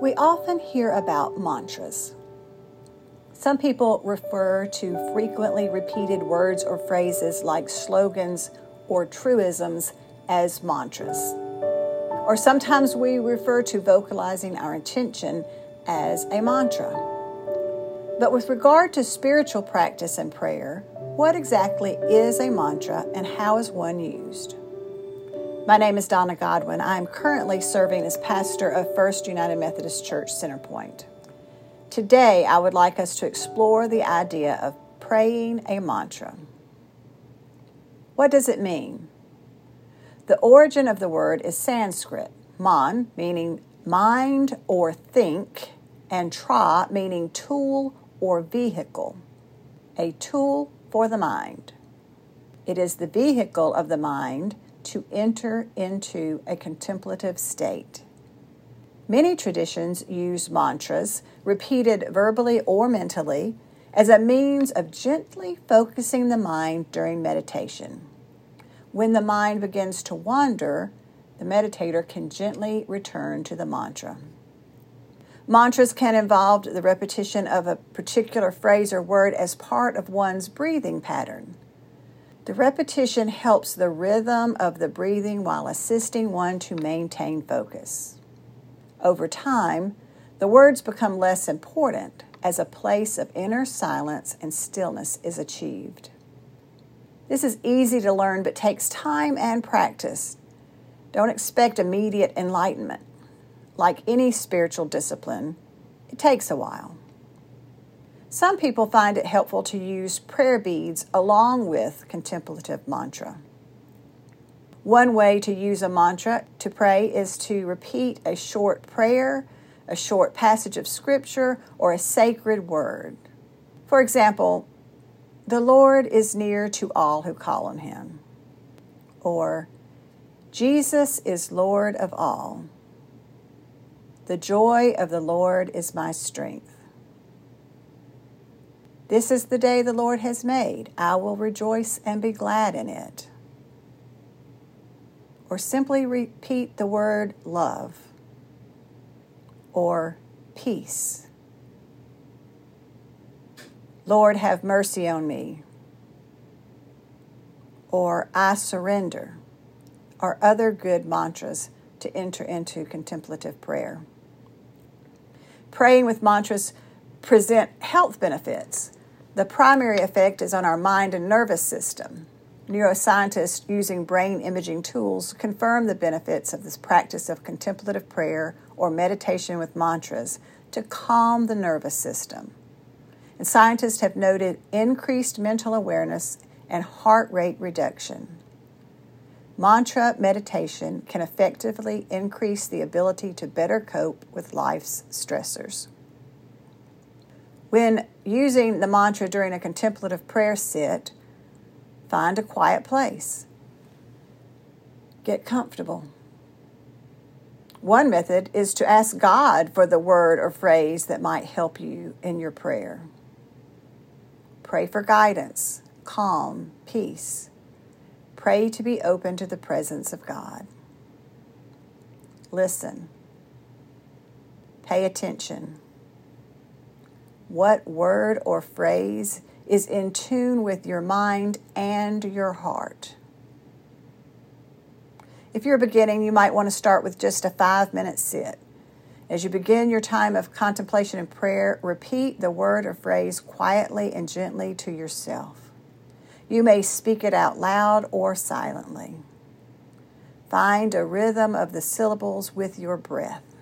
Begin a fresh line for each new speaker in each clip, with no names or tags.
We often hear about mantras. Some people refer to frequently repeated words or phrases like slogans or truisms as mantras. Or sometimes we refer to vocalizing our intention as a mantra. But with regard to spiritual practice and prayer, what exactly is a mantra and how is one used? My name is Donna Godwin. I am currently serving as pastor of First United Methodist Church Centerpoint. Today, I would like us to explore the idea of praying a mantra. What does it mean? The origin of the word is Sanskrit, man meaning mind or think, and tra meaning tool or vehicle. A tool for the mind. It is the vehicle of the mind to enter into a contemplative state. Many traditions use mantras, repeated verbally or mentally, as a means of gently focusing the mind during meditation. When the mind begins to wander, the meditator can gently return to the mantra. Mantras can involve the repetition of a particular phrase or word as part of one's breathing pattern. The repetition helps the rhythm of the breathing while assisting one to maintain focus. Over time, the words become less important as a place of inner silence and stillness is achieved. This is easy to learn but takes time and practice. Don't expect immediate enlightenment. Like any spiritual discipline, it takes a while. Some people find it helpful to use prayer beads along with contemplative mantra. One way to use a mantra to pray is to repeat a short prayer, a short passage of scripture, or a sacred word. For example, the Lord is near to all who call on him. Or, Jesus is Lord of all. The joy of the Lord is my strength. This is the day the Lord has made. I will rejoice and be glad in it. Or simply repeat the word love or peace. Lord, have mercy on me. Or I surrender, are other good mantras to enter into contemplative prayer. Praying with mantras present health benefits. The primary effect is on our mind and nervous system. Neuroscientists using brain imaging tools confirm the benefits of this practice of contemplative prayer or meditation with mantras to calm the nervous system. And scientists have noted increased mental awareness and heart rate reduction. Mantra meditation can effectively increase the ability to better cope with life's stressors. When using the mantra during a contemplative prayer sit, find a quiet place. Get comfortable. One method is to ask God for the word or phrase that might help you in your prayer. Pray for guidance, calm, peace. Pray to be open to the presence of God. Listen. Pay attention what word or phrase is in tune with your mind and your heart. If you're beginning, you might want to start with just a five minute sit. As you begin your time of contemplation and prayer, repeat the word or phrase quietly and gently to yourself. You may speak it out loud or silently. Find a rhythm of the syllables with your breath.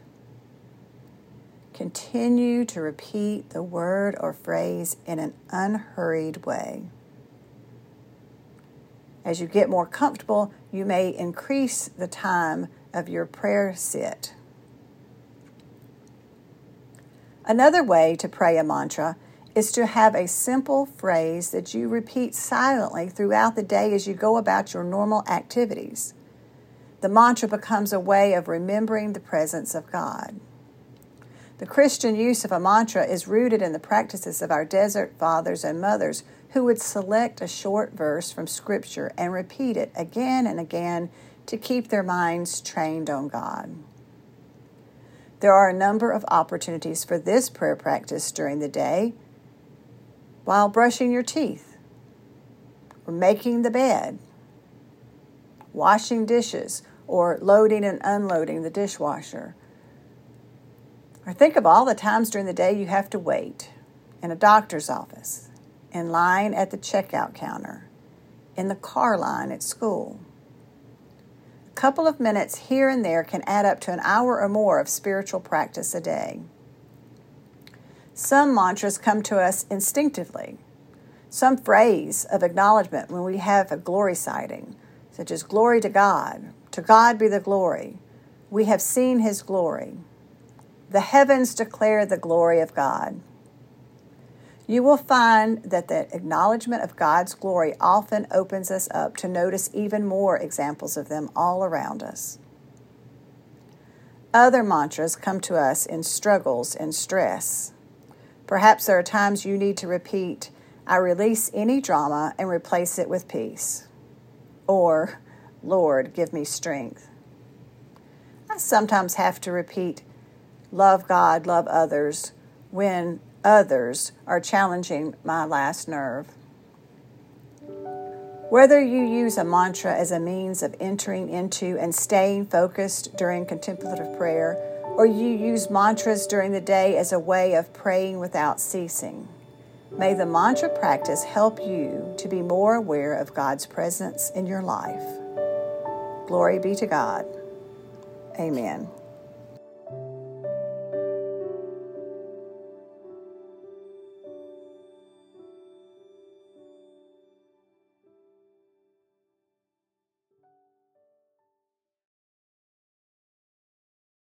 Continue to repeat the word or phrase in an unhurried way. As you get more comfortable, you may increase the time of your prayer sit. Another way to pray a mantra is to have a simple phrase that you repeat silently throughout the day as you go about your normal activities. The mantra becomes a way of remembering the presence of God. The Christian use of a mantra is rooted in the practices of our desert fathers and mothers who would select a short verse from Scripture and repeat it again and again to keep their minds trained on God. There are a number of opportunities for this prayer practice during the day while brushing your teeth, or making the bed, washing dishes, or loading and unloading the dishwasher. Or think of all the times during the day you have to wait in a doctor's office, in line at the checkout counter, in the car line at school. A couple of minutes here and there can add up to an hour or more of spiritual practice a day. Some mantras come to us instinctively. Some phrase of acknowledgement when we have a glory sighting, such as Glory to God, to God be the glory, we have seen His glory. The heavens declare the glory of God. You will find that the acknowledgement of God's glory often opens us up to notice even more examples of them all around us. Other mantras come to us in struggles and stress. Perhaps there are times you need to repeat, I release any drama and replace it with peace. Or, Lord, give me strength. I sometimes have to repeat, love God, love others, when others are challenging my last nerve. Whether you use a mantra as a means of entering into and staying focused during contemplative prayer, or you use mantras during the day as a way of praying without ceasing, may the mantra practice help you to be more aware of God's presence in your life. Glory be to God. Amen.